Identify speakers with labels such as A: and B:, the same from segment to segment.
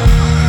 A: Yeah.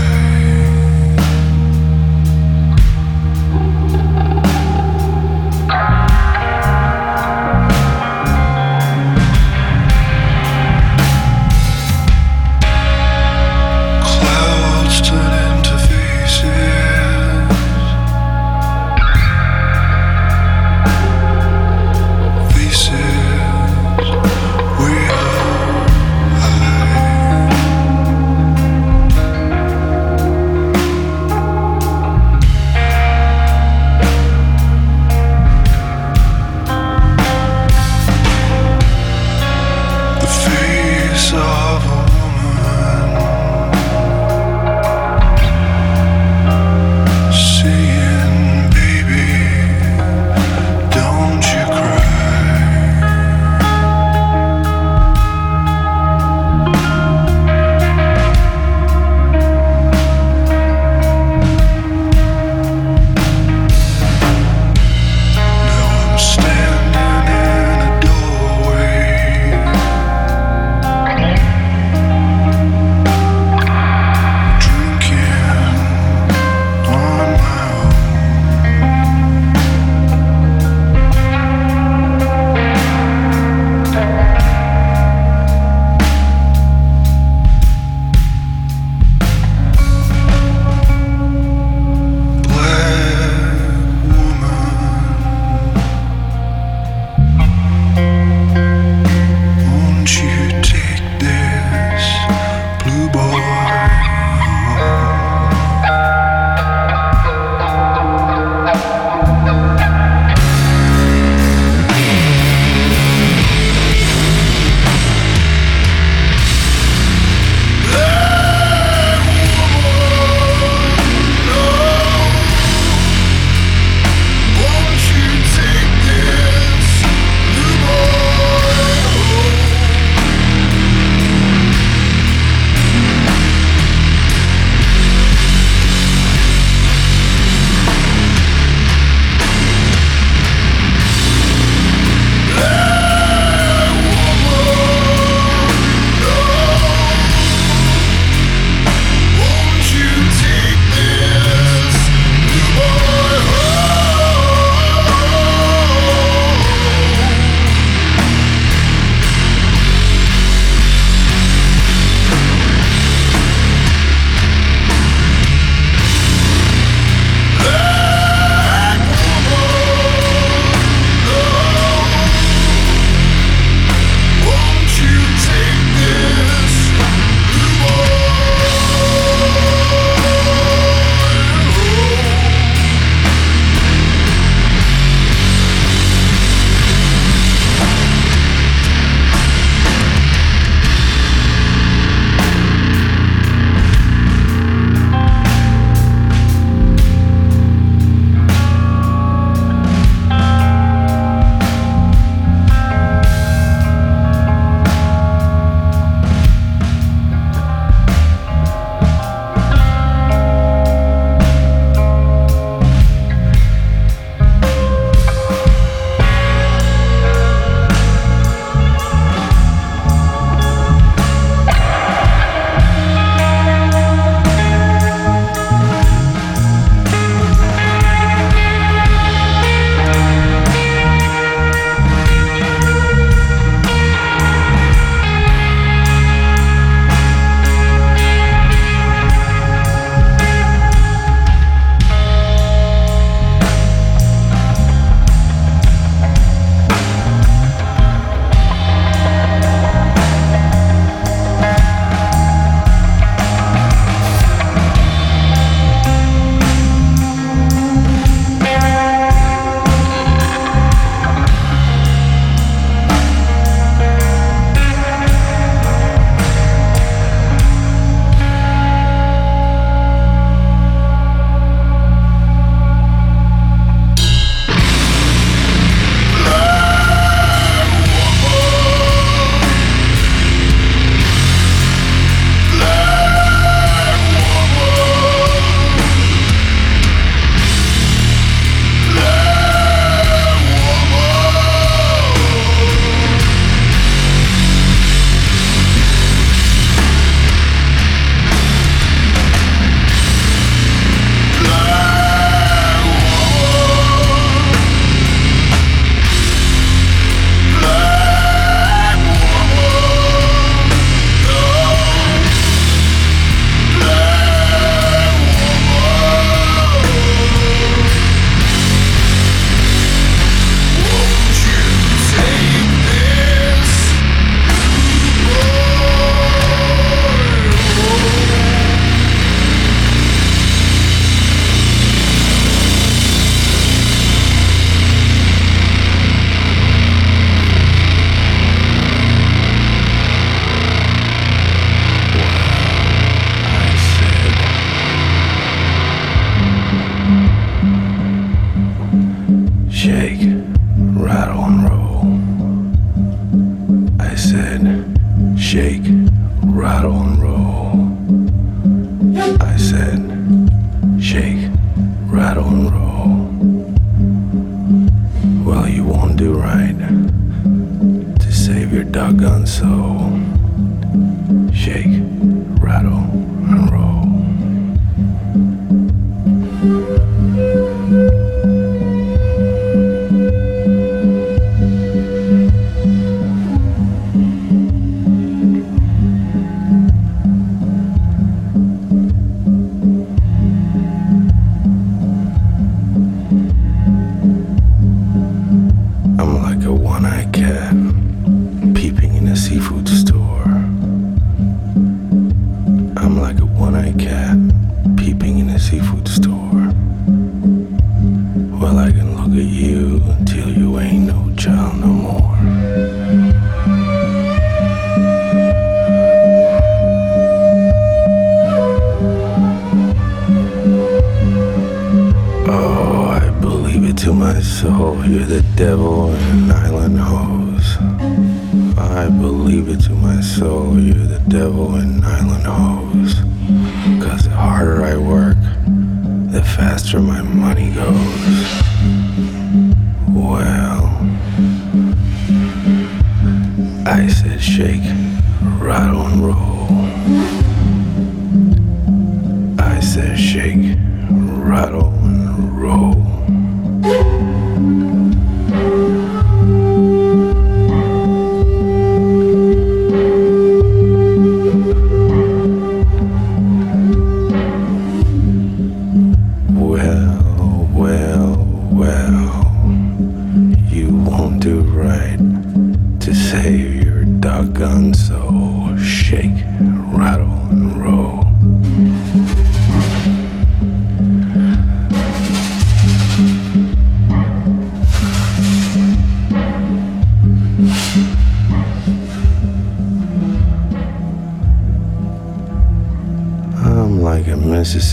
A: Shake.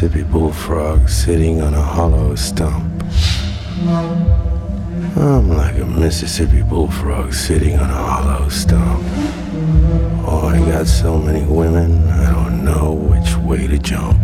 A: Mississippi bullfrog sitting on a hollow stump. I'm like a Mississippi bullfrog sitting on a hollow stump. Oh, I got so many women, I don't know which way to jump.